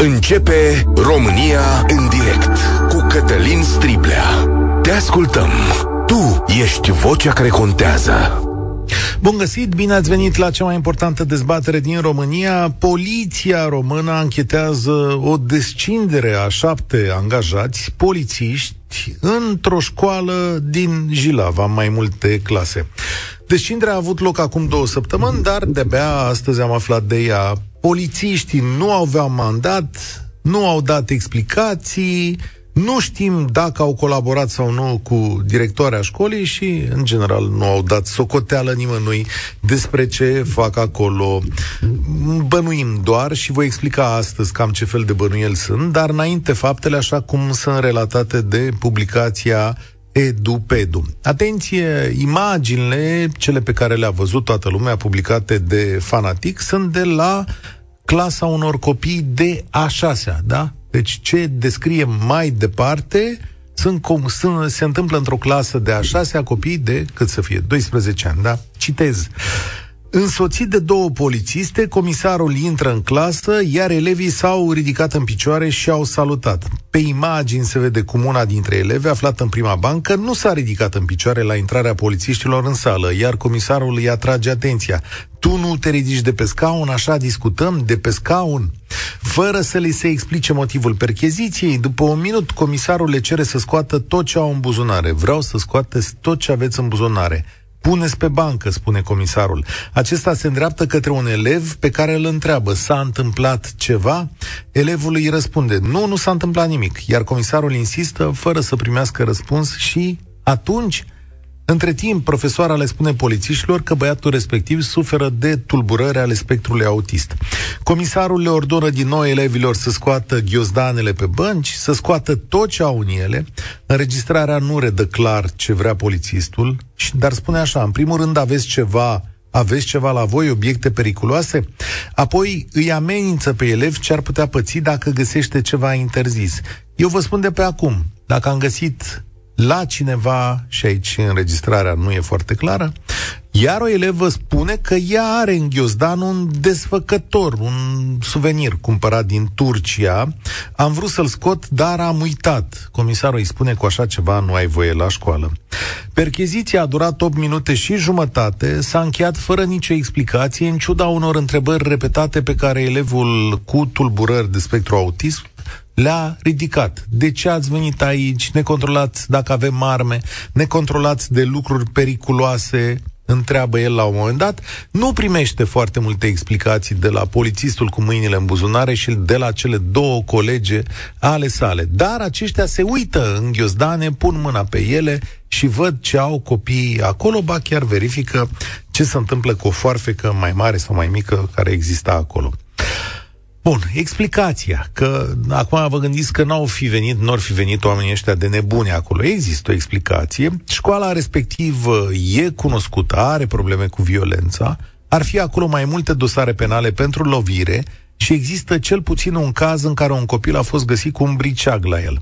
Începe România în direct cu Cătălin Striblea. Te ascultăm. Tu ești vocea care contează. Bun găsit, bine ați venit la cea mai importantă dezbatere din România. Poliția română anchetează o descindere a șapte angajați polițiști într-o școală din Jilava, mai multe clase. Descinderea a avut loc acum două săptămâni, dar de-abia astăzi am aflat de ea. Polițiștii nu aveau mandat, nu au dat explicații, nu știm dacă au colaborat sau nu cu directoarea școlii și, în general, nu au dat socoteală nimănui despre ce fac acolo. Bănuim doar și voi explica astăzi cam ce fel de bănuieli sunt, dar înainte faptele așa cum sunt relatate de publicația Edu-Pedu. Atenție, imaginile, cele pe care le-a văzut toată lumea, publicate de Fanatic, sunt de la clasa unor copii de a șasea, da? Deci ce descrie mai departe sunt, cum, sunt, se întâmplă într-o clasă de a șasea copii de, cât să fie, 12 ani, da? Citez. Însoțit de două polițiste, comisarul intră în clasă, iar elevii s-au ridicat în picioare și au salutat. Pe imagini se vede cum una dintre elevi, aflată în prima bancă, nu s-a ridicat în picioare la intrarea polițiștilor în sală, iar comisarul îi atrage atenția. Tu nu te ridici de pe scaun, așa discutăm, de pe scaun. Fără să li se explice motivul percheziției, după un minut, comisarul le cere să scoată tot ce au în buzunare. Vreau să scoateți tot ce aveți în buzunare. Puneți pe bancă, spune comisarul. Acesta se îndreaptă către un elev pe care îl întreabă, s-a întâmplat ceva? Elevul îi răspunde, nu, nu s-a întâmplat nimic. Iar comisarul insistă, fără să primească răspuns și atunci între timp, profesoara le spune polițiștilor că băiatul respectiv suferă de tulburări ale spectrului autist. Comisarul le ordonă din nou elevilor să scoată ghiozdanele pe bănci, să scoată tot ce au în ele. Înregistrarea nu redă clar ce vrea polițistul, dar spune așa, în primul rând aveți ceva aveți ceva la voi, obiecte periculoase? Apoi îi amenință pe elev ce ar putea păți dacă găsește ceva interzis. Eu vă spun de pe acum, dacă am găsit la cineva, și aici înregistrarea nu e foarte clară, iar o elevă spune că ea are în ghiozdan un desfăcător, un suvenir cumpărat din Turcia. Am vrut să-l scot, dar am uitat. Comisarul îi spune cu așa ceva nu ai voie la școală. Percheziția a durat 8 minute și jumătate, s-a încheiat fără nicio explicație, în ciuda unor întrebări repetate pe care elevul cu tulburări de spectru autism le-a ridicat. De ce ați venit aici? Ne controlați dacă avem arme, ne controlați de lucruri periculoase, întreabă el la un moment dat, nu primește foarte multe explicații de la polițistul cu mâinile în buzunare și de la cele două colege ale sale. Dar aceștia se uită în ghiozdane, pun mâna pe ele și văd ce au copiii acolo, ba chiar verifică ce se întâmplă cu o foarfecă mai mare sau mai mică care exista acolo. Bun, explicația, că acum vă gândiți că n-au fi venit, n-au fi venit oamenii ăștia de nebuni acolo. Există o explicație. Școala respectivă e cunoscută, are probleme cu violența, ar fi acolo mai multe dosare penale pentru lovire, și există cel puțin un caz în care un copil a fost găsit cu un briceag la el.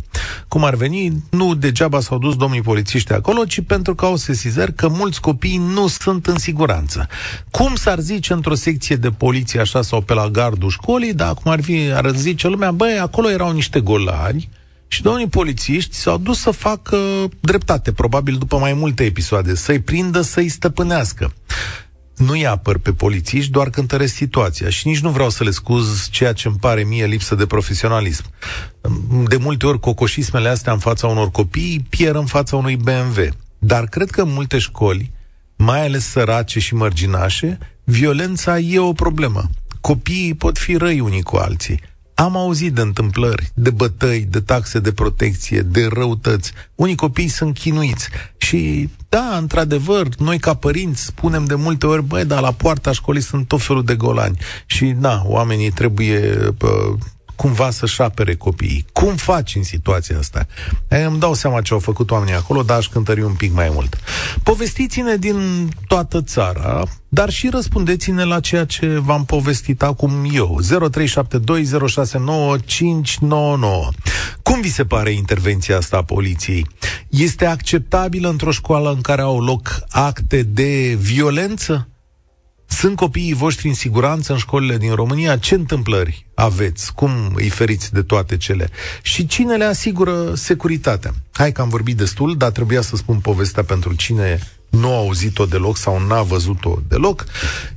Cum ar veni, nu degeaba s-au dus domnii polițiști acolo, ci pentru că au sesizări că mulți copii nu sunt în siguranță. Cum s-ar zice într-o secție de poliție așa sau pe la gardul școlii, dar cum ar, fi, ar zice lumea, băi, acolo erau niște golani, și domnii polițiști s-au dus să facă dreptate, probabil după mai multe episoade, să-i prindă, să-i stăpânească nu-i apăr pe polițiști, doar cântăresc situația și nici nu vreau să le scuz ceea ce îmi pare mie lipsă de profesionalism. De multe ori cocoșismele astea în fața unor copii pierd în fața unui BMW. Dar cred că în multe școli, mai ales sărace și mărginașe, violența e o problemă. Copiii pot fi răi unii cu alții. Am auzit de întâmplări, de bătăi, de taxe de protecție, de răutăți. Unii copii sunt chinuiți. Și, da, într-adevăr, noi ca părinți spunem de multe ori, băi, dar la poarta școlii sunt tot felul de golani. Și, da, oamenii trebuie pă, cumva să-și apere copiii. Cum faci în situația asta? E, îmi dau seama ce au făcut oamenii acolo, dar aș cântări un pic mai mult. Povestiți-ne din toată țara, dar și răspundeți-ne la ceea ce v-am povestit acum eu. 0372069599. Cum vi se pare intervenția asta a poliției? Este acceptabilă într-o școală în care au loc acte de violență? Sunt copiii voștri în siguranță în școlile din România? Ce întâmplări aveți? Cum îi feriți de toate cele? Și cine le asigură securitatea? Hai că am vorbit destul, dar trebuia să spun povestea pentru cine nu a auzit-o deloc sau n-a văzut-o deloc.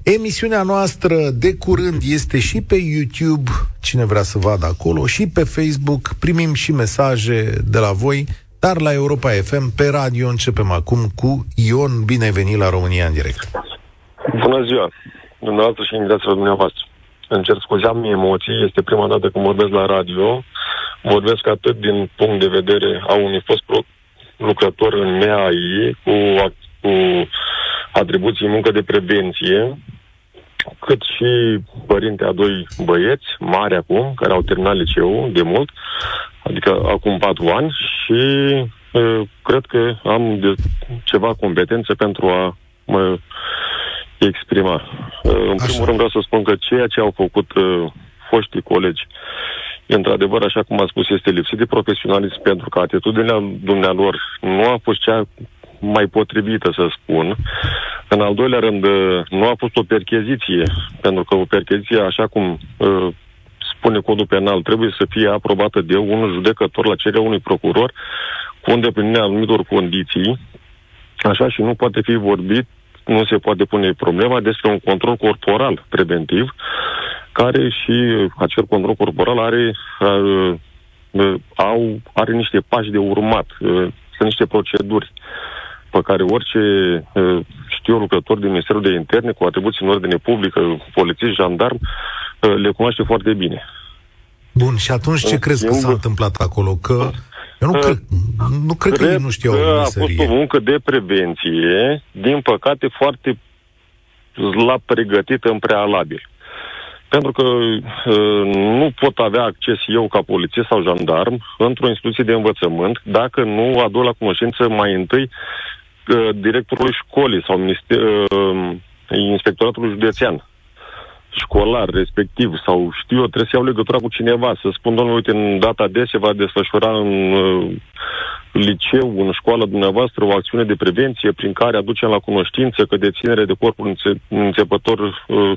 Emisiunea noastră de curând este și pe YouTube, cine vrea să vadă acolo, și pe Facebook. Primim și mesaje de la voi, dar la Europa FM, pe radio, începem acum cu Ion. Bine ai venit la România în direct. Bună ziua, dumneavoastră și invitațiilor dumneavoastră. Îmi cer scuze, am emoții, este prima dată când vorbesc la radio. Vorbesc atât din punct de vedere a unui fost lucrător în MEAI cu cu atribuții muncă de prevenție, cât și părinte a doi băieți, mari acum, care au terminat liceul de mult, adică acum patru ani, și uh, cred că am de ceva competențe pentru a mă exprima. Uh, în Așa. primul rând vreau să spun că ceea ce au făcut uh, foștii colegi într-adevăr, așa cum a spus, este lipsit de profesionalism pentru că atitudinea dumnealor nu a fost cea mai potrivită, să spun. În al doilea rând, uh, nu a fost o percheziție, pentru că o percheziție, așa cum uh, spune codul penal, trebuie să fie aprobată de un judecător la cererea unui procuror cu îndeplinirea anumitor condiții, așa și nu poate fi vorbit, nu se poate pune problema despre un control corporal preventiv, care și acel control corporal are, are, uh, uh, au, are niște pași de urmat, sunt niște proceduri pe care orice, știu, lucrător din Ministerul de Interne cu atribuții în ordine publică, polițist, jandarm, le cunoaște foarte bine. Bun, și atunci ce crezi că s-a întâmplat acolo? Că eu nu, cred, nu cred, cred că ei nu știau că a fost o muncă de prevenție, din păcate foarte slab pregătită în prealabil. Pentru că uh, nu pot avea acces eu ca polițist sau jandarm într-o instituție de învățământ dacă nu aduc la cunoștință mai întâi uh, directorului școlii sau minister, uh, inspectoratului județean școlar respectiv sau știu eu, trebuie să iau legătura cu cineva, să spun, domnule, uite, în data de se va desfășura în uh, liceu, în școală dumneavoastră, o acțiune de prevenție prin care aducem la cunoștință că deținere de corpuri înțe- înțepător uh,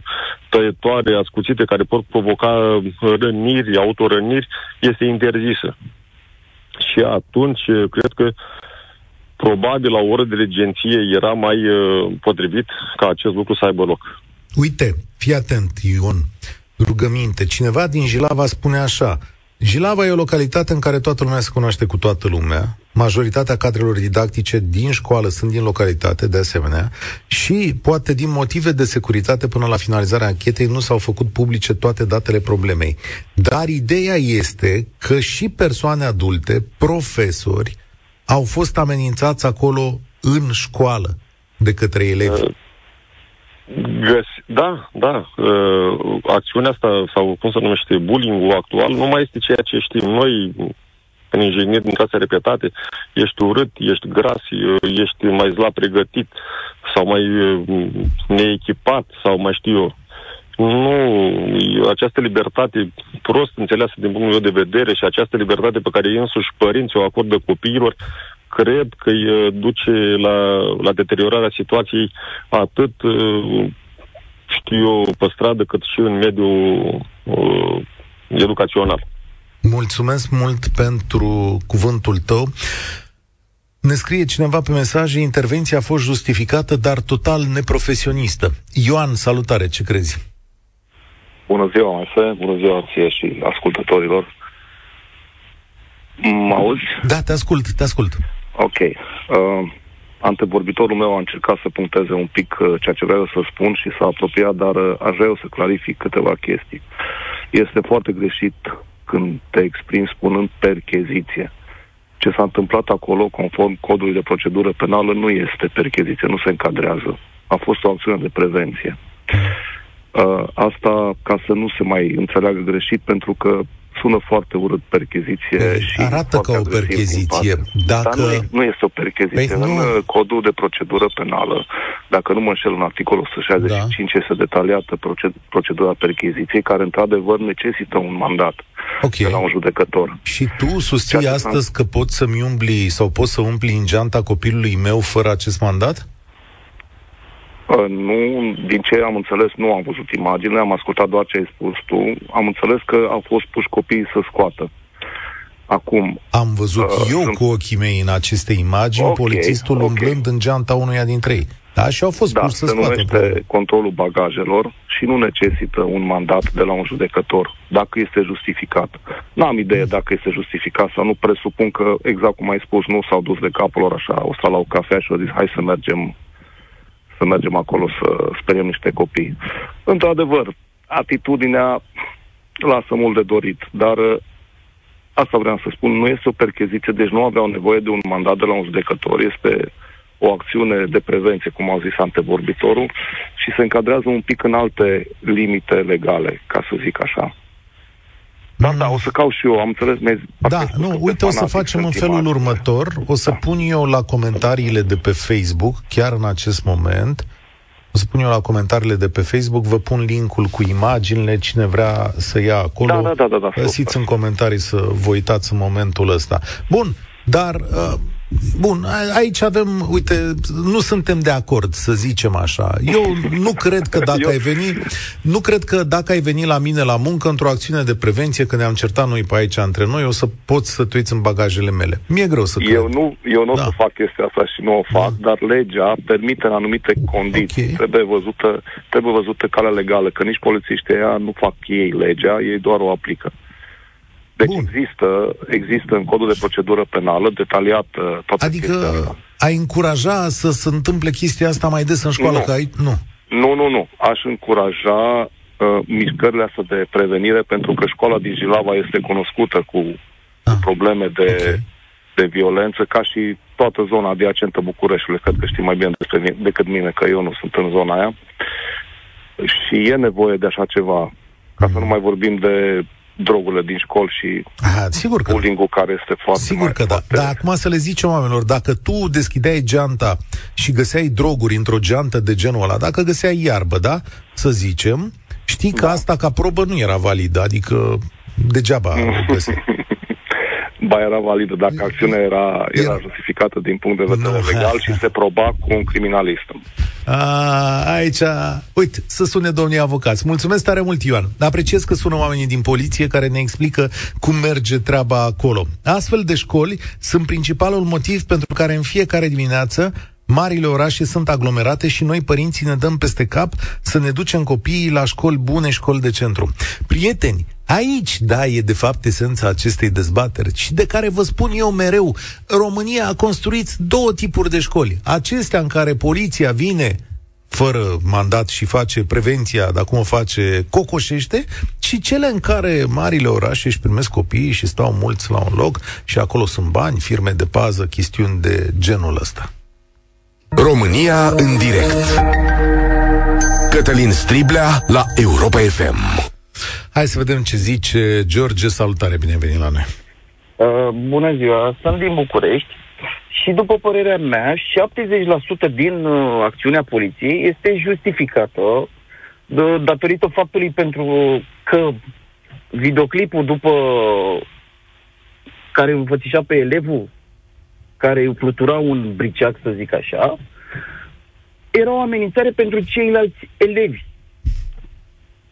tăietoare, ascuțite, care pot provoca uh, răniri, autorăniri, este interzisă. Și atunci, uh, cred că probabil la o oră de regenție era mai uh, potrivit ca acest lucru să aibă loc. Uite, fii atent, Ion, rugăminte. Cineva din Jilava spune așa, Jilava e o localitate în care toată lumea se cunoaște cu toată lumea, majoritatea cadrelor didactice din școală sunt din localitate, de asemenea, și poate din motive de securitate până la finalizarea anchetei nu s-au făcut publice toate datele problemei. Dar ideea este că și persoane adulte, profesori, au fost amenințați acolo în școală de către elevi. Uh, Găs- da, da. Uh, acțiunea asta, sau cum se numește, bullying-ul actual, nu mai este ceea ce știm noi în ingineri din clase repetate. Ești urât, ești gras, ești mai slab pregătit sau mai uh, neechipat sau mai știu eu. Nu, această libertate prost înțeleasă din punctul meu de vedere și această libertate pe care ei însuși părinții o acordă copiilor, cred că îi duce la, la deteriorarea situației atât, uh, știu eu, pe stradă, cât și în mediul uh, educațional. Mulțumesc mult pentru cuvântul tău. Ne scrie cineva pe mesaje, intervenția a fost justificată, dar total neprofesionistă. Ioan, salutare, ce crezi? Bună ziua, Mese, bună ziua ție și ascultătorilor. Mă auzi? Da, te ascult, te ascult. Ok. Uh, antevorbitorul meu a încercat să puncteze un pic uh, ceea ce vreau să spun și s-a apropiat, dar uh, aș vrea să clarific câteva chestii. Este foarte greșit când te exprimi spunând percheziție. Ce s-a întâmplat acolo, conform codului de procedură penală, nu este percheziție, nu se încadrează. A fost o acțiune de prevenție. Uh, asta ca să nu se mai înțeleagă greșit, pentru că sună foarte urât percheziție păi, și Arată ca o percheziție. Dacă... Dar nu, nu este o percheziție. Păi, nu... În uh, codul de procedură penală, dacă nu mă înșel, în articolul 165 da. este detaliată procedura percheziției, care într-adevăr necesită un mandat okay. de la un judecător. Și tu susții astăzi că poți să-mi umbli sau poți să umpli în geanta copilului meu fără acest mandat? Uh, nu, din ce am înțeles, nu am văzut imaginile, am ascultat doar ce ai spus tu. Am înțeles că au fost puși copiii să scoată. Acum... Am văzut uh, eu sunt... cu ochii mei în aceste imagini okay, polițistul okay. umblând în geanta unuia dintre ei. Da, și au fost da, puși să scoată. numește controlul bagajelor și nu necesită un mandat de la un judecător, dacă este justificat. N-am idee dacă este justificat sau nu, presupun că, exact cum ai spus, nu s-au dus de capul lor așa, o stat la o cafea și au zis, hai să mergem să mergem acolo să speriem niște copii. Într-adevăr, atitudinea lasă mult de dorit, dar asta vreau să spun, nu este o percheziție, deci nu aveau nevoie de un mandat de la un judecător, este o acțiune de prevenție, cum au zis antevorbitorul, și se încadrează un pic în alte limite legale, ca să zic așa. Da, mm. da, o să caut și eu, am înțeles. Da, nu, uite, o să facem în felul imagine. următor. O să da. pun eu la comentariile de pe Facebook, chiar în acest moment, o să pun eu la comentariile de pe Facebook, vă pun linkul cu imaginile, cine vrea să ia acolo. Da, da, da, da, da Găsiți în comentarii să vă uitați în momentul ăsta. Bun, dar uh, Bun, aici avem, uite, nu suntem de acord, să zicem așa. Eu nu cred că dacă Eu... ai venit, nu cred că dacă ai venit la mine la muncă într-o acțiune de prevenție, când ne-am certat noi pe aici între noi, o să poți să tu în bagajele mele. Mi-e greu să eu cred. Nu, eu nu da. o să fac chestia asta și nu o fac, da. dar legea permite în anumite condiții. Okay. Trebuie, văzută, trebuie văzută calea legală, că nici polițiștii ăia nu fac ei legea, ei doar o aplică. Deci Bun. există, există în codul de procedură penală detaliat uh, toată Adică ai încuraja să se întâmple chestia asta mai des în școală? Nu. Că ai... nu. nu, nu, nu. Aș încuraja uh, mișcările astea de prevenire pentru că școala din Jilava este cunoscută cu, ah. cu probleme de, okay. de violență ca și toată zona adiacentă Bucureștiului. Cred că știi mai bine despre, decât mine că eu nu sunt în zona aia. Și e nevoie de așa ceva. Ca mm. să nu mai vorbim de drogurile din școli și Aha, sigur că bullying care este foarte Sigur că da. Dar acum să le zicem oamenilor, dacă tu deschideai geanta și găseai droguri într-o geantă de genul ăla, dacă găseai iarbă, da? Să zicem, știi că da. asta ca probă nu era validă, adică degeaba găseai. Ba era validă dacă acțiunea era, era justificată din punct de vedere no. legal și se proba cu un criminalist. A, aici, uite, să sune domnii avocați. Mulțumesc tare mult, Ioan. Apreciez că sună oamenii din poliție care ne explică cum merge treaba acolo. Astfel de școli sunt principalul motiv pentru care în fiecare dimineață Marile orașe sunt aglomerate și noi, părinții, ne dăm peste cap să ne ducem copiii la școli bune, școli de centru. Prieteni, Aici, da, e de fapt esența acestei dezbateri și de care vă spun eu mereu, România a construit două tipuri de școli. Acestea în care poliția vine fără mandat și face prevenția, dar cum o face, cocoșește, și cele în care marile orașe își primesc copiii și stau mulți la un loc și acolo sunt bani, firme de pază, chestiuni de genul ăsta. România în direct Cătălin Striblea la Europa FM Hai să vedem ce zice George. Salutare, bine venit la noi. Uh, bună ziua, sunt din București și după părerea mea, 70% din uh, acțiunea poliției este justificată de, datorită faptului pentru că videoclipul după care înfățișa pe elevul care îi flutura un briceac, să zic așa, era o amenințare pentru ceilalți elevi.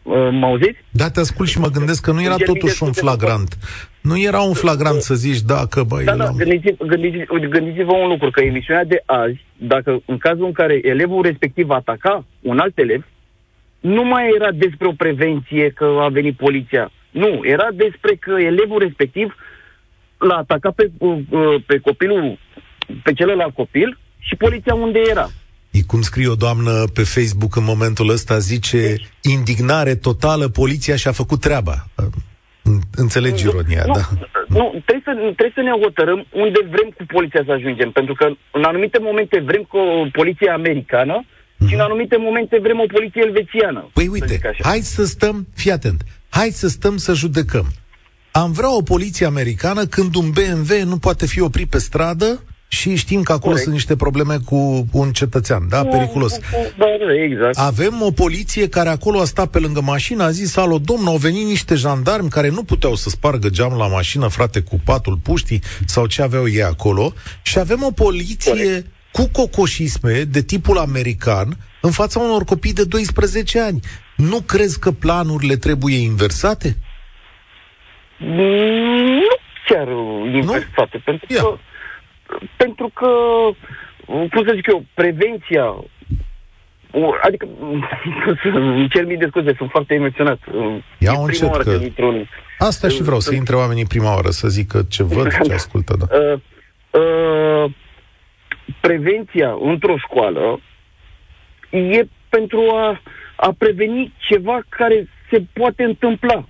Uh, mă auziți? Da, te ascult și mă gândesc că nu era totuși un flagrant. Nu era un flagrant să zici, da, că băi... Da, da, gândiți, gândiți, gândiți-vă un lucru, că emisiunea de azi, dacă în cazul în care elevul respectiv ataca un alt elev, nu mai era despre o prevenție că a venit poliția. Nu, era despre că elevul respectiv l-a atacat pe, uh, pe copilul, pe celălalt copil și poliția unde era. E cum scrie o doamnă pe Facebook în momentul ăsta, zice indignare totală, poliția și-a făcut treaba. Înțelegi ironia, nu, da? Nu, trebuie să, trebuie să ne hotărâm unde vrem cu poliția să ajungem, pentru că în anumite momente vrem cu o poliție americană mm-hmm. și în anumite momente vrem o poliție elvețiană. Păi uite, să hai să stăm, fii atent, hai să stăm să judecăm. Am vrea o poliție americană când un BMW nu poate fi oprit pe stradă și știm că acolo Corect. sunt niște probleme cu un cetățean, da? Periculos. Da, da, exact. Avem o poliție care acolo a stat pe lângă mașină, a zis, alo, domnul, au venit niște jandarmi care nu puteau să spargă geamul la mașină, frate, cu patul puștii sau ce aveau ei acolo și avem o poliție Corect. cu cocoșisme de tipul american în fața unor copii de 12 ani. Nu crezi că planurile trebuie inversate? Nu chiar inversate, nu? pentru Ia. că pentru că, cum să zic eu, prevenția Adică, îmi cer mii de scuze, sunt foarte emoționat. Ia o încet că... că Asta și vreau, să intre oamenii prima oară, să zică ce văd, ce ascultă. Da. Uh, uh, prevenția într-o școală e pentru a, a preveni ceva care se poate întâmpla.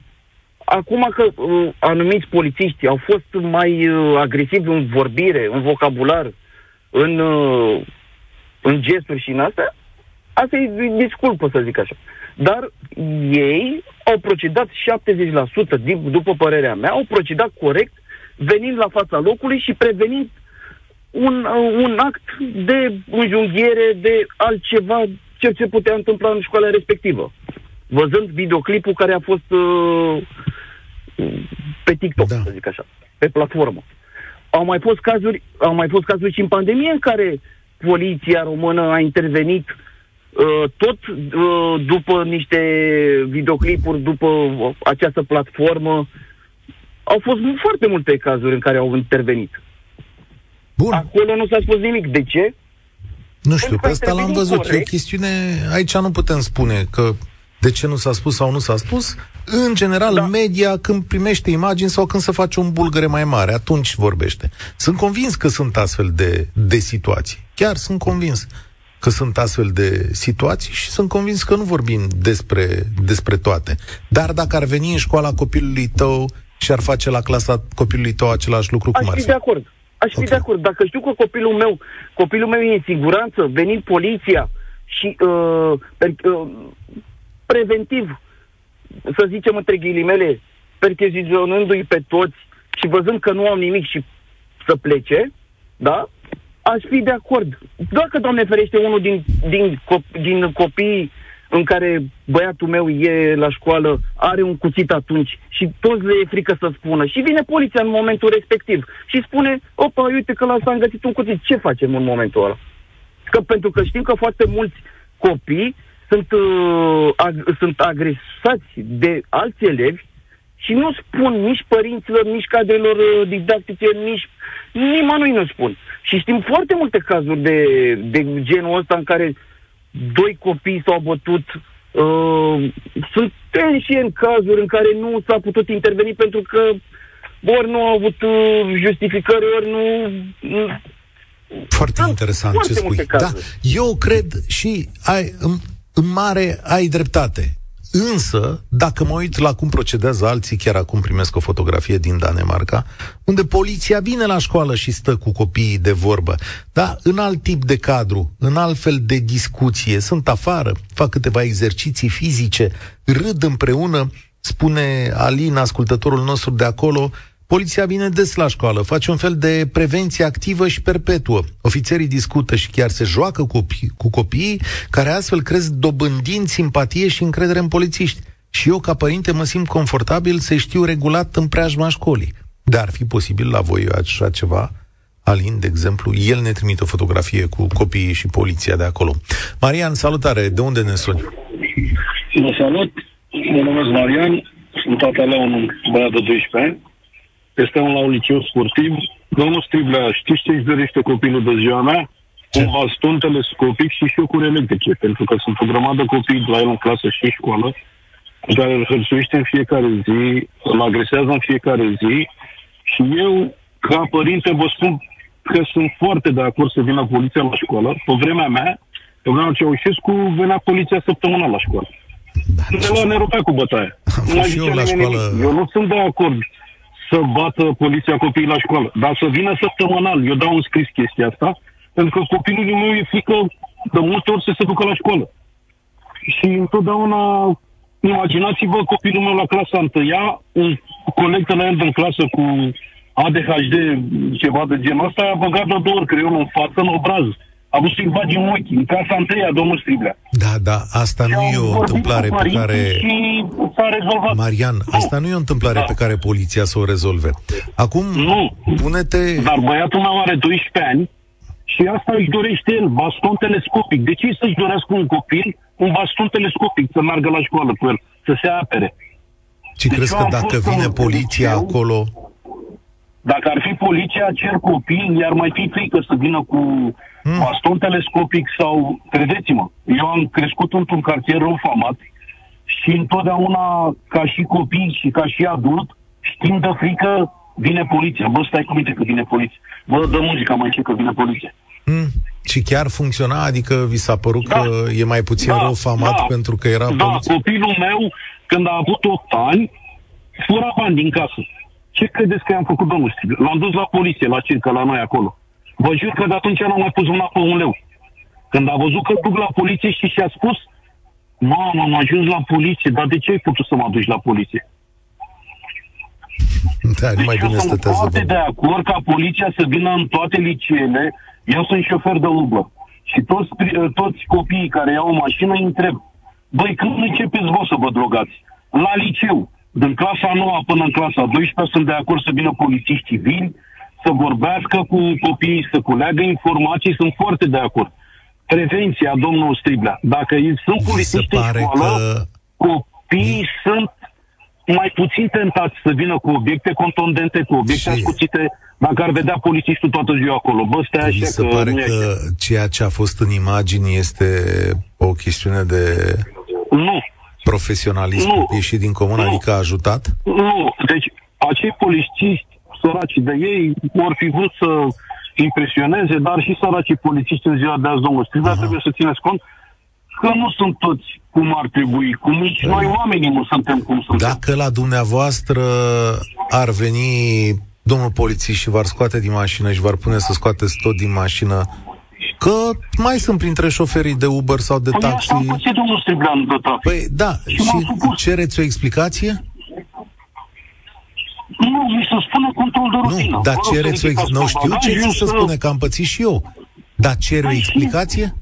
Acum că uh, anumiți polițiști au fost mai uh, agresivi în vorbire, în vocabular, în, uh, în gesturi și în astea, asta e disculpă să zic așa. Dar ei au procedat 70%, din, după părerea mea, au procedat corect, venind la fața locului și prevenind un, un act de înjunghiere, de altceva ce se putea întâmpla în școala respectivă. Văzând videoclipul care a fost uh, pe TikTok, da. să zic așa, pe platformă. Au mai fost cazuri, au mai fost cazuri și în pandemie în care poliția română a intervenit uh, tot uh, după niște videoclipuri, după această platformă. Au fost foarte multe cazuri în care au intervenit. Bun. Acolo nu s-a spus nimic. De ce? Nu știu, pe asta l-am văzut. Corect. E o chestiune, aici nu putem spune că de ce nu s-a spus sau nu s-a spus. În general, da. media, când primește imagini sau când se face un bulgăre mai mare, atunci vorbește. Sunt convins că sunt astfel de, de situații. Chiar sunt convins că sunt astfel de situații și sunt convins că nu vorbim despre, despre toate. Dar dacă ar veni în școala copilului tău și ar face la clasa copilului tău același lucru, Aș cum ar fi? de acord. Aș fi okay. de acord. Dacă știu că copilul meu, copilul meu e în siguranță, venind poliția și uh, uh, preventiv, să zicem între ghilimele, percheziționându-i pe toți și văzând că nu au nimic și să plece, da? Aș fi de acord. Dacă, Doamne ferește, unul din, din, cop- din copiii în care băiatul meu e la școală, are un cuțit atunci și toți le e frică să spună. Și vine poliția în momentul respectiv și spune, opa, uite că la s-a găsit un cuțit. Ce facem în momentul ăla? Că pentru că știm că foarte mulți copii sunt, uh, ag- sunt agresați de alți elevi și nu spun nici părinților, nici cadrelor uh, didactice, nici nimănui nu spun. Și știm foarte multe cazuri de, de genul ăsta în care doi copii s-au bătut. Uh, sunt și în cazuri în care nu s-a putut interveni pentru că ori nu au avut uh, justificări, ori nu... Foarte interesant foarte ce spui. Da, eu cred și ai, în, în mare ai dreptate. Însă, dacă mă uit la cum procedează alții, chiar acum primesc o fotografie din Danemarca, unde poliția vine la școală și stă cu copiii de vorbă, da, în alt tip de cadru, în alt fel de discuție, sunt afară, fac câteva exerciții fizice, râd împreună, spune Alin, ascultătorul nostru de acolo, Poliția vine des la școală, face un fel de prevenție activă și perpetuă. Ofițerii discută și chiar se joacă cu, cu copiii, care astfel cresc dobândind simpatie și încredere în polițiști. Și eu, ca părinte, mă simt confortabil să știu regulat în preajma școlii. Dar ar fi posibil la voi așa ceva? Alin, de exemplu, el ne trimite o fotografie cu copiii și poliția de acolo. Marian, salutare! De unde ne suni? Vă salut! Mă numesc Marian, sunt tata la un băiat de 12 ani este un la un liceu sportiv. Domnul Striblea, știți ce își dorește copilul de ziua mea? Un baston telescopic și șocuri electrice, pentru că sunt o grămadă copii la el în clasă și în școală, care îl hărțuiește în fiecare zi, îl agresează în fiecare zi și eu, ca părinte, vă spun că sunt foarte de acord să vină poliția la școală. Pe vremea mea, pe vremea Ceaușescu, venea poliția săptămânal la școală. Da, ne, ne rupea cu bătaia. Am și eu la școală... Eu nu sunt de acord să bată poliția copiii la școală. Dar să vină săptămânal. Eu dau un scris chestia asta, pentru că copilul meu e frică de multe ori să se ducă la școală. Și întotdeauna imaginați-vă copilul meu la clasa întâia, un coleg la el în clasă cu ADHD, ceva de genul ăsta, a băgat de două ori creionul în față, în obraz a vrut să-i bagi în ochi, în casa întâia, domnul Striblea. Da, da, asta nu e o întâmplare pe care... Și s-a rezolvat. Marian, nu. asta nu e o întâmplare da. pe care poliția să o rezolve. Acum, nu. pune-te... Dar băiatul meu are 12 ani Și asta își dorește el, baston telescopic. De ce să-și dorească un copil un baston telescopic să meargă la școală cu el, să se apere? Și deci crezi că dacă vine poliția liceu, acolo... Dacă ar fi poliția, cer copii, iar mai fi frică să vină cu hmm. baston telescopic sau... Credeți-mă, eu am crescut într-un cartier rău famat și întotdeauna, ca și copii și ca și adult, știm de frică, vine poliția. Bă, stai cu minte că vine poliția. Bă, dă muzica mai ce că vine poliția. Hmm. Și chiar funcționa? Adică vi s-a părut da. că e mai puțin da, rău famat da, pentru că era Da, poliție? copilul meu, când a avut 8 ani, fura bani din casă. Ce credeți că i-am făcut, domnul L-am dus la poliție, la circă, la noi acolo. Vă jur că de atunci n-am mai pus mâna pe un leu. Când a văzut că duc la poliție și și-a spus, mamă, am ajuns la poliție, dar de ce ai putut să mă aduci la poliție? Da, deci mai bine eu sunt foarte de acord ca poliția să vină în toate liceele. Eu sunt șofer de Uber. Și toți, toți copiii care iau o mașină îi întreb, băi, când începeți voi să vă drogați? La liceu. Din clasa 9 până în clasa 12 sunt de acord să vină polițiști civili, să vorbească cu copiii, să culeagă informații, sunt foarte de acord. Prevenția, domnul Striblea, dacă sunt polițiști în școală, că... copiii sunt mai puțin tentați să vină cu obiecte contundente, cu obiecte și... ascuțite, dacă ar vedea polițistul toată ziua acolo. Bă, stai așa se că pare că așa. ceea ce a fost în imagini este o chestiune de... Nu. Profesionalism nu. ieșit din comun, nu. adică a ajutat? Nu. Deci, acei polițiști săraci de ei vor fi vrut să impresioneze, dar și săracii polițiști în ziua de azi, domnul Striva, trebuie să țineți cont că nu sunt toți cum ar trebui, cum nici noi oamenii nu suntem cum suntem. Dacă la dumneavoastră ar veni domnul polițist și v-ar scoate din mașină și v-ar pune să scoateți tot din mașină, că mai sunt printre șoferii de Uber sau de păi taxi. Păi domnul Striblan de trafic. Păi da, și, și cereți o explicație? Nu, mi se spune control de rutină. Nu, dar cereți o explicație. Nu știu ce ți se spune, că am pățit și eu. Dar cer o păi explicație?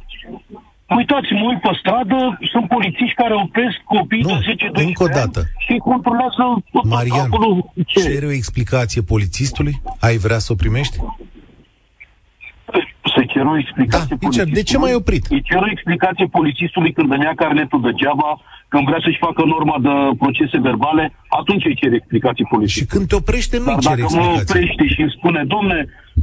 Uitați, mă uit pe stradă, sunt polițiști care opresc copii nu, de 10-12 încă o dată. și controlează tot Marian, acolo. Ce? cere o explicație polițistului? Ai vrea să o primești? Să cer o explicație da, polițistului. De ce m-ai oprit? Îi cer o explicație polițistului când venea carnetul degeaba, când vrea să-și facă norma de procese verbale, atunci îi cer explicații polițistului. Și când te oprește, nu-i cer explicații. dacă mă oprește și îmi spune, domne,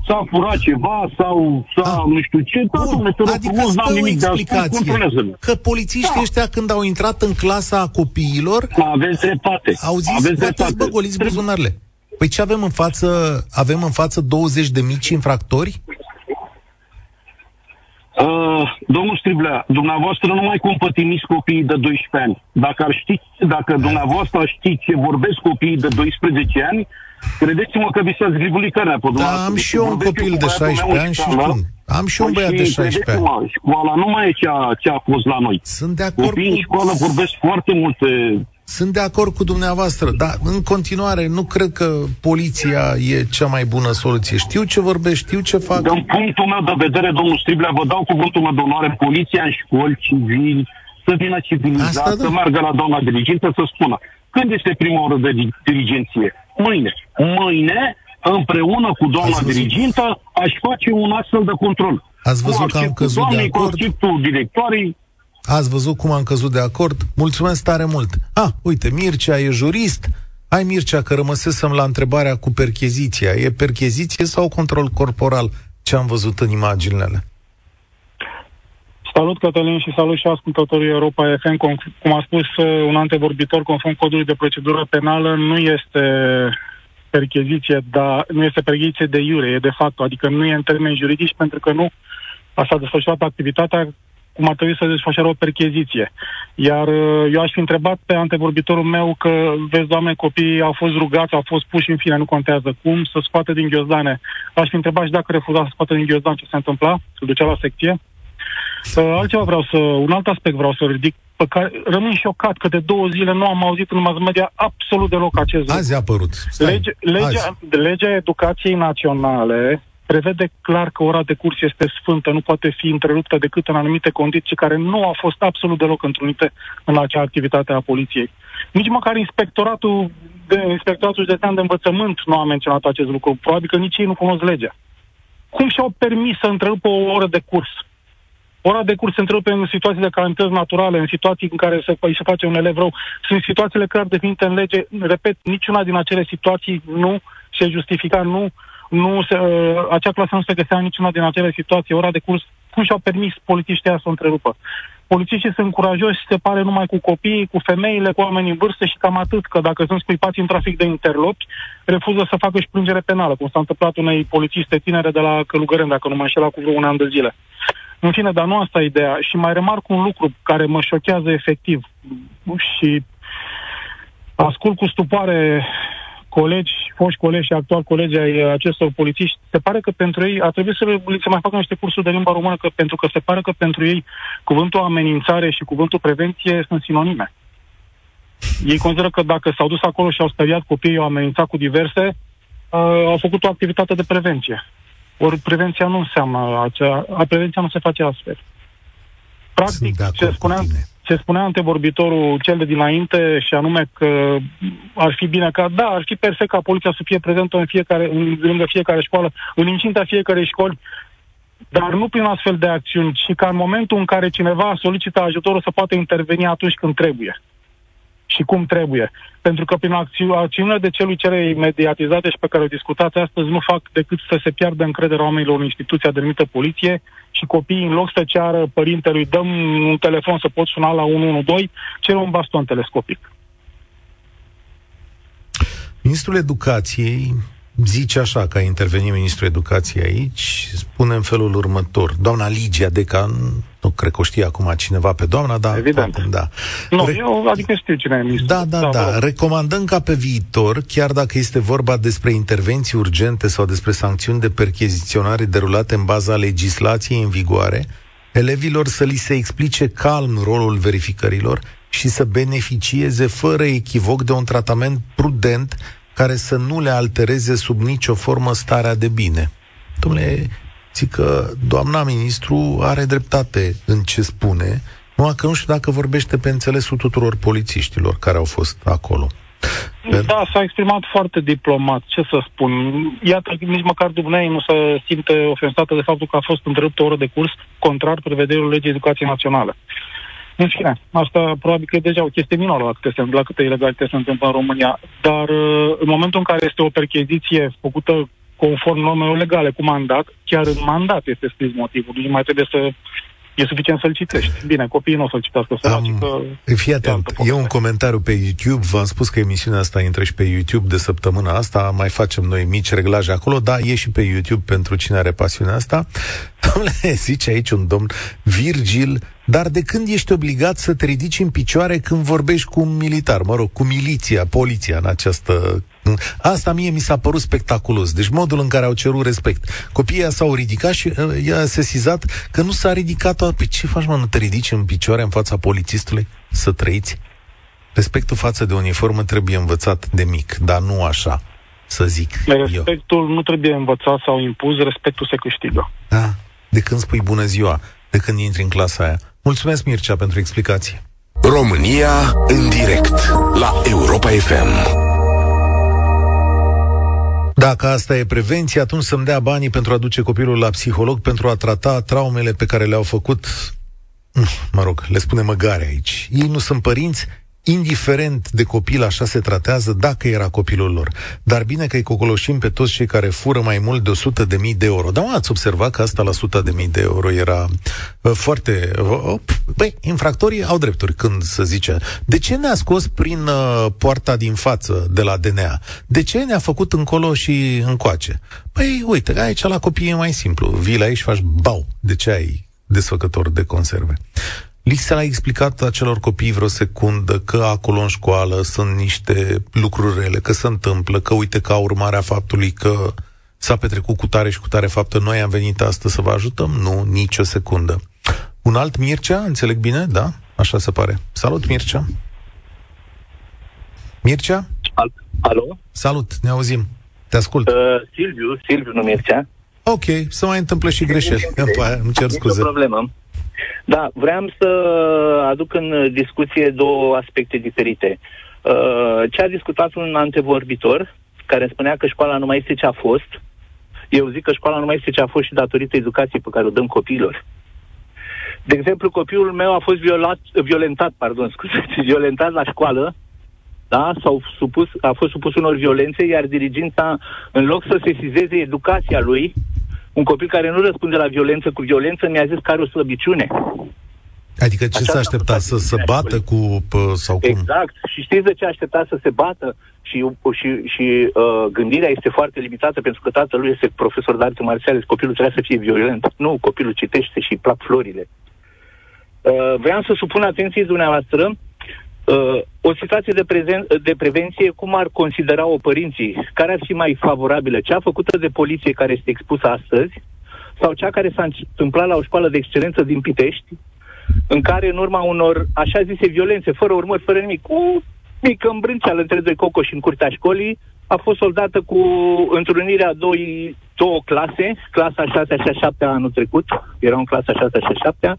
s-a furat ceva sau s-a ah. nu știu ce, da, domnule, te adică frumos, n-am nimic de spus, Că polițiștii da. ăștia când au intrat în clasa copiilor... Aveți dreptate. Au zis, Aveți dreptate. bă, goliți buzunarele. Păi ce avem în față? Avem în față 20 de mici infractori? Uh, domnul Striblea, dumneavoastră nu mai compătimiți copiii de 12 ani. Dacă, ar ști, dacă dumneavoastră știți ce vorbesc copiii de 12 ani, Credeți-mă că vi s-a zgribulit carnea pe Da, am și eu un copil de 16 ani și spun. Am și un băiat de 16 ani. Școala nu mai e cea, ce a fost la noi. Sunt de acord Copiii cu... în școală vorbesc foarte multe sunt de acord cu dumneavoastră, dar în continuare nu cred că poliția e cea mai bună soluție. Știu ce vorbesc, știu ce fac. Din punctul meu de vedere, domnul Striblea, vă dau cuvântul meu de onoare, poliția în școli, civili, să vină civilizat, da. să meargă la doamna dirigintă să spună când este prima oră de dirigenție? Mâine. Mâine, împreună cu doamna dirigintă, aș face un astfel de control. Ați văzut că am căzut doamnei, de acord? Cu directorii. Ați văzut cum am căzut de acord? Mulțumesc tare mult. Ah, uite, Mircea e jurist. Hai, Mircea, că rămăsesem la întrebarea cu percheziția. E percheziție sau control corporal ce am văzut în imaginele? Salut, Cătălin, și salut și ascultătorii Europa FM. Cum a spus uh, un antevorbitor, conform codului de procedură penală, nu este percheziție, dar nu este percheziție de iure, e de fapt, adică nu e în termeni juridici, pentru că nu s-a desfășurat activitatea cum ar trebui să desfășoare o percheziție. Iar uh, eu aș fi întrebat pe antevorbitorul meu că, vezi, doamne, copiii au fost rugați, au fost puși în fine, nu contează cum, să scoate din ghiozdane. Aș fi întrebat și dacă refuza să scoate din ghiozdan ce se întâmpla, să ducea la secție. Altceva vreau să, un alt aspect vreau să ridic, pe care rămân șocat că de două zile nu am auzit în mass media absolut deloc acest lucru. Azi a apărut. Stai, Lege, legea, azi. legea educației naționale prevede clar că ora de curs este sfântă, nu poate fi întreruptă decât în anumite condiții care nu au fost absolut deloc întrunite în acea activitate a poliției. Nici măcar inspectoratul de, inspectoratul județean de învățământ nu a menționat acest lucru. Probabil că nici ei nu cunosc legea. cum și-au permis să întrerupă o oră de curs? Ora de curs se întrerupe în situații de calamități naturale, în situații în care se, se face un elev rău. Sunt situațiile clar definite în lege. Repet, niciuna din acele situații nu se justifica, nu, nu se, uh, acea clasă nu se găsea în niciuna din acele situații. Ora de curs, cum și-au permis polițiștii să o întrerupă? Polițiștii sunt curajoși, se pare numai cu copiii, cu femeile, cu oamenii în vârstă și cam atât, că dacă sunt scuipați în trafic de interlopi, refuză să facă și plângere penală, cum s-a întâmplat unei polițiste tinere de la Călugăreni, dacă nu mă înșela cu vreo un an de zile. În fine, dar nu asta e ideea. Și mai remarc un lucru care mă șochează efectiv și ascult cu stupoare colegi, foști colegi și actual colegi ai acestor polițiști, se pare că pentru ei ar trebui să, să mai facă niște cursuri de limba română, că, pentru că se pare că pentru ei cuvântul amenințare și cuvântul prevenție sunt sinonime. Ei consideră că dacă s-au dus acolo și au speriat copiii, au amenințat cu diverse, uh, au făcut o activitate de prevenție. Ori prevenția nu înseamnă acea, a prevenția nu se face astfel. Practic, ce spunea, ce spunea antevorbitorul cel de dinainte, și anume că ar fi bine ca, da, ar fi perfect ca poliția să fie prezentă în fiecare, în, lângă fiecare școală, în incinta fiecarei școli, dar nu prin astfel de acțiuni, ci ca în momentul în care cineva solicită ajutorul să poată interveni atunci când trebuie și cum trebuie. Pentru că prin acțiunile de celui cele mediatizate și pe care o discutați astăzi nu fac decât să se piardă încrederea oamenilor în instituția denumită poliție și copiii, în loc să ceară părintelui, dăm un telefon să poți suna la 112, cer un baston telescopic. Ministrul Educației zice așa, că a intervenit Ministrul Educației aici, spune în felul următor. Doamna Ligia Deca, nu cred că o știe acum cineva pe doamna, dar... Evident. Poate, da. Nu, Re- eu adică știu cine e ministru. Da, da, da. da. Recomandăm ca pe viitor, chiar dacă este vorba despre intervenții urgente sau despre sancțiuni de percheziționare derulate în baza legislației în vigoare, elevilor să li se explice calm rolul verificărilor și să beneficieze fără echivoc de un tratament prudent care să nu le altereze sub nicio formă starea de bine. Domnule, zic că doamna ministru are dreptate în ce spune, numai că nu știu dacă vorbește pe înțelesul tuturor polițiștilor care au fost acolo. Da, s-a exprimat foarte diplomat, ce să spun. Iată, nici măcar dumneavoastră nu se simte ofensată de faptul că a fost întreruptă o oră de curs contrar prevederilor legii educației naționale. În fine, asta probabil că e deja o chestie minoră la câte, se, la câte ilegalități se întâmplă în România, dar uh, în momentul în care este o percheziție făcută conform normelor legale, cu mandat, chiar în mandat este scris motivul. Nu mai trebuie să E suficient să-l citești. Bine, copiii nu o să-l citească, să um, că Fii atent, e un comentariu pe YouTube, v-am spus că emisiunea asta intră și pe YouTube de săptămâna asta, mai facem noi mici reglaje acolo, da, e și pe YouTube pentru cine are pasiunea asta. Domnule, zice aici un domn, Virgil, dar de când ești obligat să te ridici în picioare când vorbești cu un militar, mă rog, cu miliția, poliția în această Asta mie mi s-a părut spectaculos. Deci modul în care au cerut respect. Copiii s-au ridicat și uh, i-a sesizat că nu s-a ridicat. Pe păi ce faci, mă, nu te ridici în picioare în fața polițistului să trăiți? Respectul față de uniformă trebuie învățat de mic, dar nu așa, să zic Respectul eu. nu trebuie învățat sau impus, respectul se câștigă. Da, de când spui bună ziua, de când intri în clasa aia. Mulțumesc, Mircea, pentru explicație. România în direct la Europa FM. Dacă asta e prevenție, atunci să-mi dea banii pentru a duce copilul la psiholog, pentru a trata traumele pe care le-au făcut, mă rog, le spune măgare aici. Ei nu sunt părinți, indiferent de copil, așa se tratează dacă era copilul lor. Dar bine că îi cocoloșim pe toți cei care fură mai mult de 100 de mii de euro. Dar ați observat că asta la 100 de mii de euro era uh, foarte... Uh, băi, infractorii au drepturi când se zice. De ce ne-a scos prin uh, poarta din față de la DNA? De ce ne-a făcut încolo și încoace? Păi, uite, aici la copii e mai simplu. Vii la aici și faci bau. De ce ai desfăcător de conserve? Li s-a explicat acelor copii vreo secundă că acolo în școală sunt niște lucruri rele, că se întâmplă, că uite ca urmare a faptului că s-a petrecut cu tare și cu tare faptă, noi am venit astăzi să vă ajutăm? Nu, nicio secundă. Un alt Mircea, înțeleg bine? Da? Așa se pare. Salut, Mircea! Mircea? Al- Alo? Salut, ne auzim. Te ascult. Uh, Silviu, Silviu, nu Mircea. Ok, să mai întâmplă și greșeli. Îmi cer scuze. Nu problemă. Da, vreau să aduc în discuție două aspecte diferite. Uh, ce a discutat un antevorbitor, care spunea că școala nu mai este ce a fost, Eu zic că școala nu mai este ce a fost și datorită educației pe care o dăm copiilor. De exemplu, copilul meu a fost violat, violentat, pardon, scuze, violentat la școală, da? S-au supus, a fost supus unor violențe, iar diriginta, în loc să sesizeze educația lui, un copil care nu răspunde la violență cu violență, mi-a zis că are o slăbiciune. Adică ce s-a așteptat? Să se bată cu... Pă, sau cum? Exact. Și știți de ce a așteptat să se bată? Și, și, și uh, gândirea este foarte limitată pentru că tatăl este profesor de arte marțiale. Copilul trebuie să fie violent. Nu, copilul citește și îi plac florile. Uh, vreau să supun atenției dumneavoastră uh, o situație de, prezen- de prevenție, cum ar considera-o părinții? Care ar fi mai favorabilă? Cea făcută de poliție care este expusă astăzi sau cea care s-a întâmplat la o școală de excelență din Pitești, în care în urma unor așa zise violențe, fără urmări, fără nimic, cu mică îmbrânceală între doi cocoși în curtea școlii, a fost soldată cu întrunirea doi, două clase, clasa 6 și a 7 anul trecut, erau în clasa 6 și a 7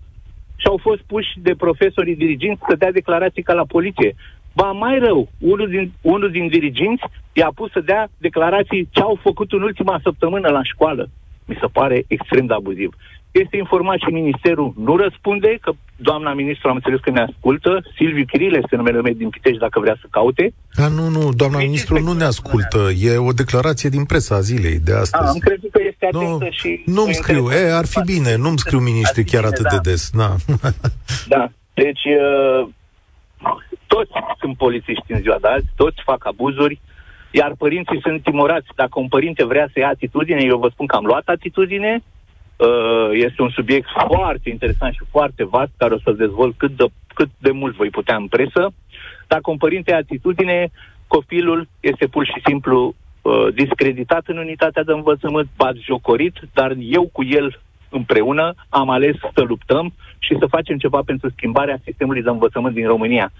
și au fost puși de profesorii diriginți să dea declarații ca la poliție. Ba mai rău, unul din, unul din diriginți i-a pus să dea declarații ce au făcut în ultima săptămână la școală. Mi se pare extrem de abuziv este informat și ministerul nu răspunde, că doamna ministru am înțeles că ne ascultă, Silviu Chirile este numele meu din Pitești dacă vrea să caute. Da, nu, nu, doamna deci ministru nu ne ascultă, e o declarație din presa zilei de astăzi. Da, am crezut că este atentă no, și... Nu-mi scriu, e, ar fi bine, nu-mi scriu ministrii chiar atât da. de des, da. da, deci uh, toți sunt polițiști în ziua de azi, toți fac abuzuri, iar părinții sunt timorați. Dacă un părinte vrea să ia atitudine, eu vă spun că am luat atitudine, Uh, este un subiect foarte interesant și foarte vast, care o să-l dezvolt cât de, cât de mult voi putea în presă. Dacă un părinte atitudine, copilul este pur și simplu uh, discreditat în unitatea de învățământ, jocorit, dar eu cu el împreună am ales să luptăm și să facem ceva pentru schimbarea sistemului de învățământ din România.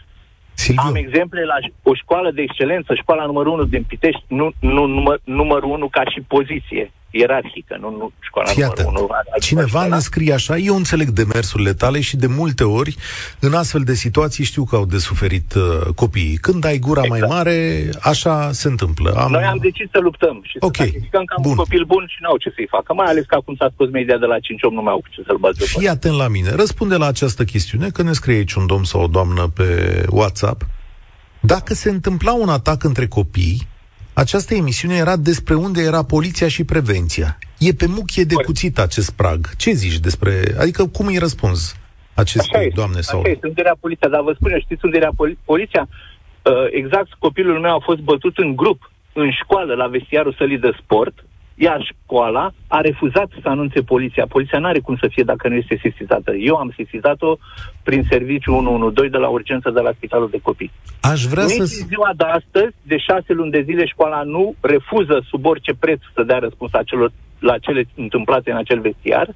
Silviu. Am exemple la o școală de excelență, școala numărul 1 din Pitești, nu, nu număr, numărul 1 ca și poziție ierarhică, nu, nu școala Fiată, numărul 1. Cineva ne scrie așa, eu înțeleg demersurile tale și de multe ori, în astfel de situații, știu că au de suferit uh, copiii. Când ai gura exact. mai mare, așa se întâmplă. Am... Noi am decis să luptăm și okay. să sacrificăm că am bun. un copil bun și n-au ce să-i facă, mai ales că acum s-a spus media de la 5-8, nu mai au ce să-l bază. Fii atent la mine, răspunde la această chestiune, că ne scrie aici un domn sau o doamnă pe WhatsApp. Dacă se întâmpla un atac între copii, această emisiune era despre unde era poliția și prevenția. E pe muchie de cuțit acest prag. Ce zici despre... Adică cum îi răspunzi acestei doamne? Sau... Așa este, unde era poliția. Dar vă spun eu, știți unde era poli- poliția? Uh, exact, copilul meu a fost bătut în grup, în școală, la vestiarul sălii de sport, iar școala a refuzat să anunțe poliția. Poliția nu are cum să fie dacă nu este sesizată. Eu am sesizat-o prin serviciu 112 de la urgență de la Spitalul de Copii. Aș vrea Nici să... ziua de astăzi, de șase luni de zile, școala nu refuză sub orice preț să dea răspuns la, celor, la cele întâmplate în acel vestiar.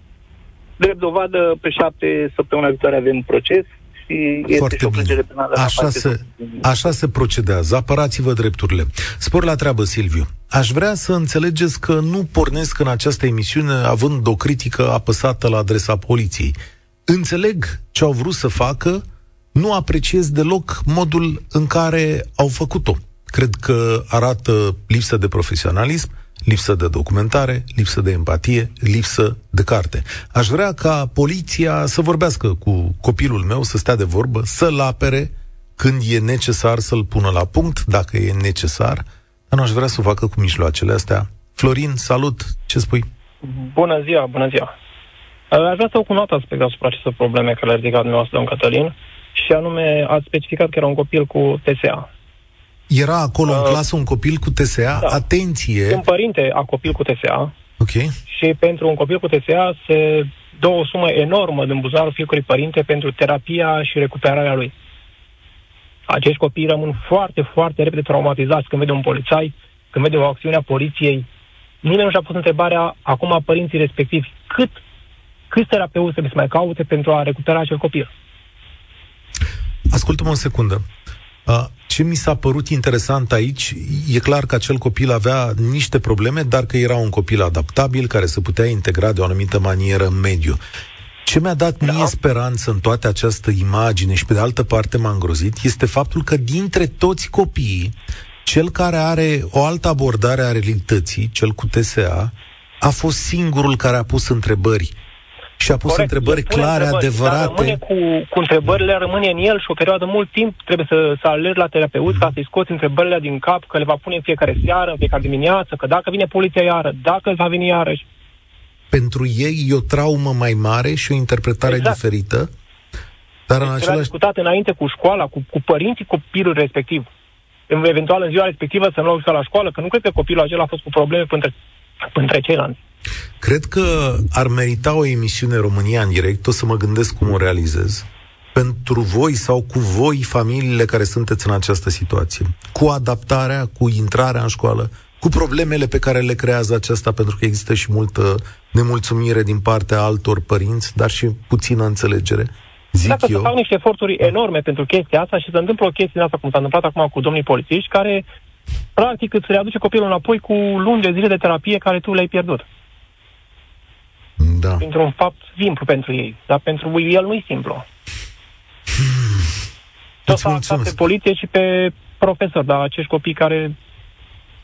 Drept dovadă, pe șapte săptămâna viitoare avem proces și este Foarte și o bine. penală așa se, așa se procedează. Apărați-vă drepturile. Spor la treabă, Silviu. Aș vrea să înțelegeți că nu pornesc în această emisiune având o critică apăsată la adresa poliției. Înțeleg ce au vrut să facă, nu apreciez deloc modul în care au făcut-o. Cred că arată lipsă de profesionalism, lipsă de documentare, lipsă de empatie, lipsă de carte. Aș vrea ca poliția să vorbească cu copilul meu, să stea de vorbă, să-l apere când e necesar să-l pună la punct, dacă e necesar, dar nu aș vrea să o facă cu mijloacele astea. Florin, salut! Ce spui? Bună ziua, bună ziua! Aș vrea să o un alt aspect asupra acestor probleme care le-a ridicat dumneavoastră, domn Cătălin, și anume ați specificat că era un copil cu TSA. Era acolo uh, în clasă un copil cu TSA? Da. Atenție! Un părinte a copil cu TSA. Ok. Și pentru un copil cu TSA se dă o sumă enormă din buzarul fiecărui părinte pentru terapia și recuperarea lui. Acești copii rămân foarte, foarte repede traumatizați când vede un polițai, când vede o acțiune a poliției. Nimeni nu și-a pus întrebarea acum a părinții respectivi cât, câți terapeuți trebuie să mai caute pentru a recupera acel copil. Ascultă-mă o secundă. Ce mi s-a părut interesant aici, e clar că acel copil avea niște probleme, dar că era un copil adaptabil, care se putea integra de o anumită manieră în mediu. Ce mi-a dat mie da. speranță în toată această imagine și pe de altă parte m-a îngrozit este faptul că dintre toți copiii, cel care are o altă abordare a realității, cel cu TSA, a fost singurul care a pus întrebări și a pus Corect, întrebări clare, întrebări, adevărate. rămâne cu, cu întrebările, rămâne în el și o perioadă mult timp trebuie să, să alergi la terapeut mm. ca să-i scoți întrebările din cap, că le va pune în fiecare seară, în fiecare dimineață, că dacă vine poliția iară, dacă va veni iarăși. Pentru ei e o traumă mai mare și o interpretare exact. diferită, dar în deci același... discutat înainte cu școala, cu, cu părinții copilul respectiv. Eventual în ziua respectivă să nu l la școală, că nu cred că copilul acela a fost cu probleme între, între ceilalți. Cred că ar merita o emisiune România în direct, o să mă gândesc cum o realizez, pentru voi sau cu voi, familiile care sunteți în această situație, cu adaptarea, cu intrarea în școală, cu problemele pe care le creează aceasta, pentru că există și multă nemulțumire din partea altor părinți, dar și puțină înțelegere. Zic Dacă eu. se fac niște eforturi enorme pentru chestia asta și se întâmplă o chestie din asta, cum s-a întâmplat acum cu domnii polițiști, care practic îți readuce copilul înapoi cu luni de zile de terapie care tu le-ai pierdut. Da. Pentru un fapt simplu pentru ei, dar pentru el nu e simplu. Hmm. Tot s-a pe poliție și pe profesor, dar acești copii care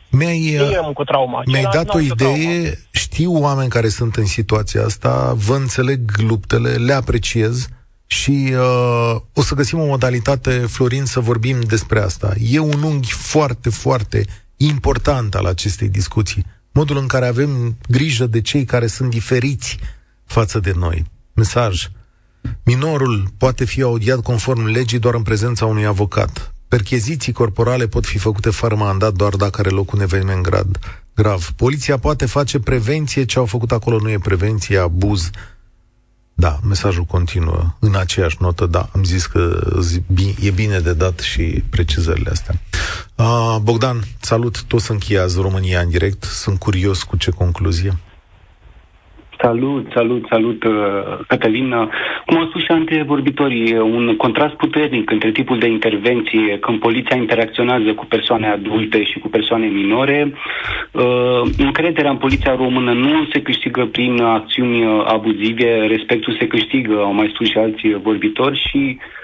mi-ai, cu trauma. mi-ai dat o idee, trauma. știu oameni care sunt în situația asta, vă înțeleg luptele, le apreciez și uh, o să găsim o modalitate, Florin, să vorbim despre asta. E un unghi foarte, foarte important al acestei discuții modul în care avem grijă de cei care sunt diferiți față de noi. Mesaj. Minorul poate fi audiat conform legii doar în prezența unui avocat. Percheziții corporale pot fi făcute fără mandat doar dacă are loc un eveniment grad, grav. Poliția poate face prevenție, ce au făcut acolo nu e prevenție, abuz. Da, mesajul continuă în aceeași notă, da, am zis că e bine de dat și precizările astea. Uh, Bogdan, salut, tot să încheiază România în direct, sunt curios cu ce concluzie. Salut, salut, salut, uh, Cătălin. Cum au spus și antevorbitorii, un contrast puternic între tipul de intervenție când poliția interacționează cu persoane adulte și cu persoane minore. Uh, încrederea în poliția română nu se câștigă prin acțiuni abuzive, respectul se câștigă, au mai spus și alții vorbitori și Uh,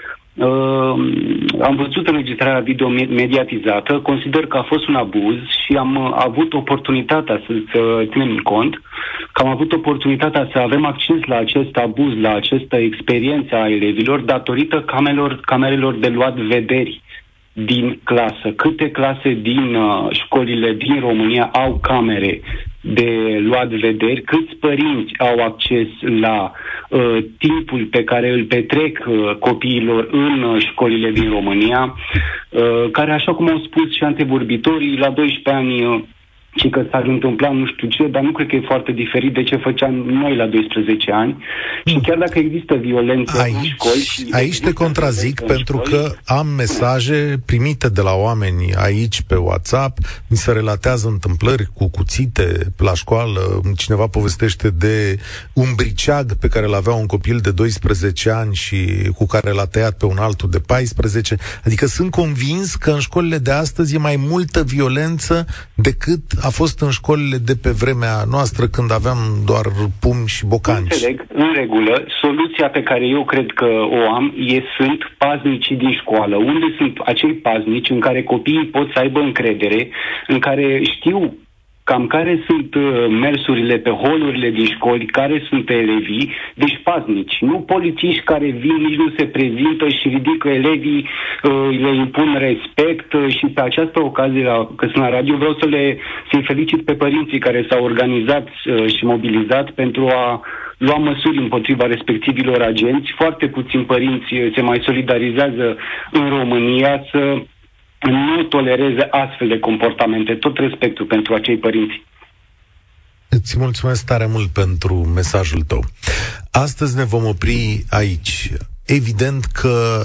am văzut înregistrarea video mediatizată, consider că a fost un abuz și am uh, avut oportunitatea să, să ținem cont că am avut oportunitatea să avem acces la acest abuz, la această experiență a elevilor datorită camerelor, camerelor de luat vederi din clasă. Câte clase din uh, școlile din România au camere de luat vederi, câți părinți au acces la uh, timpul pe care îl petrec uh, copiilor în uh, școlile din România, uh, care, așa cum au spus și antevorbitorii, la 12 ani uh, și că s-ar întâmpla nu știu ce, dar nu cred că e foarte diferit de ce făceam noi la 12 ani. Și chiar dacă există violență aici, în școli... Și aici te contrazic pentru școli, că am mesaje primite de la oameni aici pe WhatsApp, mi se relatează întâmplări cu cuțite la școală, cineva povestește de un briceag pe care l-avea un copil de 12 ani și cu care l-a tăiat pe un altul de 14. Adică sunt convins că în școlile de astăzi e mai multă violență decât a fost în școlile de pe vremea noastră când aveam doar pum și bocanci. Înțeleg, în regulă. Soluția pe care eu cred că o am e sunt paznicii din școală. Unde sunt acei paznici în care copiii pot să aibă încredere, în care știu cam care sunt uh, mersurile pe holurile din școli, care sunt elevii, deci paznici, nu polițiști care vin, nici nu se prezintă și ridică elevii, uh, le impun respect uh, și pe această ocazie, la, că sunt la radio, vreau să le să felicit pe părinții care s-au organizat și mobilizat pentru a lua măsuri împotriva respectivilor agenți. Foarte puțini părinți se mai solidarizează în România să nu tolereze astfel de comportamente, tot respectul pentru acei părinți. Îți mulțumesc tare mult pentru mesajul tău. Astăzi ne vom opri aici. Evident că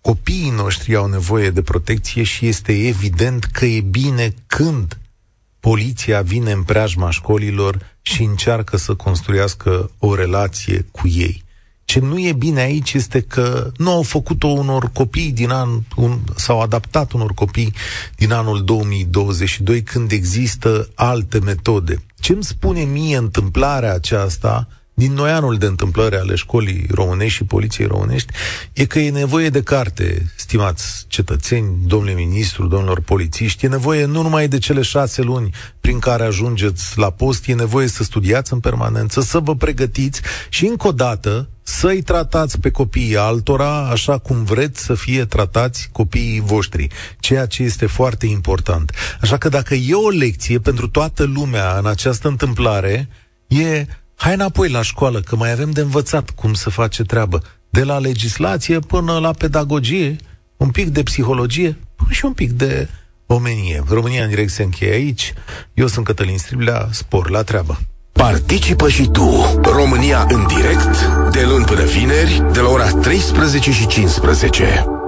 copiii noștri au nevoie de protecție și este evident că e bine când poliția vine în preajma școlilor și încearcă să construiască o relație cu ei. Ce nu e bine aici este că nu au făcut-o unor copii din an, un, s-au adaptat unor copii din anul 2022 când există alte metode. Ce îmi spune mie întâmplarea aceasta din noi anul de întâmplări ale școlii românești și poliției românești e că e nevoie de carte, stimați cetățeni, domnule ministru, domnilor polițiști, e nevoie nu numai de cele șase luni prin care ajungeți la post, e nevoie să studiați în permanență, să vă pregătiți și încă o dată să-i tratați pe copiii altora așa cum vreți să fie tratați copiii voștri, ceea ce este foarte important. Așa că dacă e o lecție pentru toată lumea în această întâmplare, e hai înapoi la școală, că mai avem de învățat cum să face treabă. De la legislație până la pedagogie, un pic de psihologie și un pic de omenie. România în direct se încheie aici. Eu sunt Cătălin Striblea, spor la treabă. Participă și tu, România în direct, de luni până vineri, de la ora 13 și 15.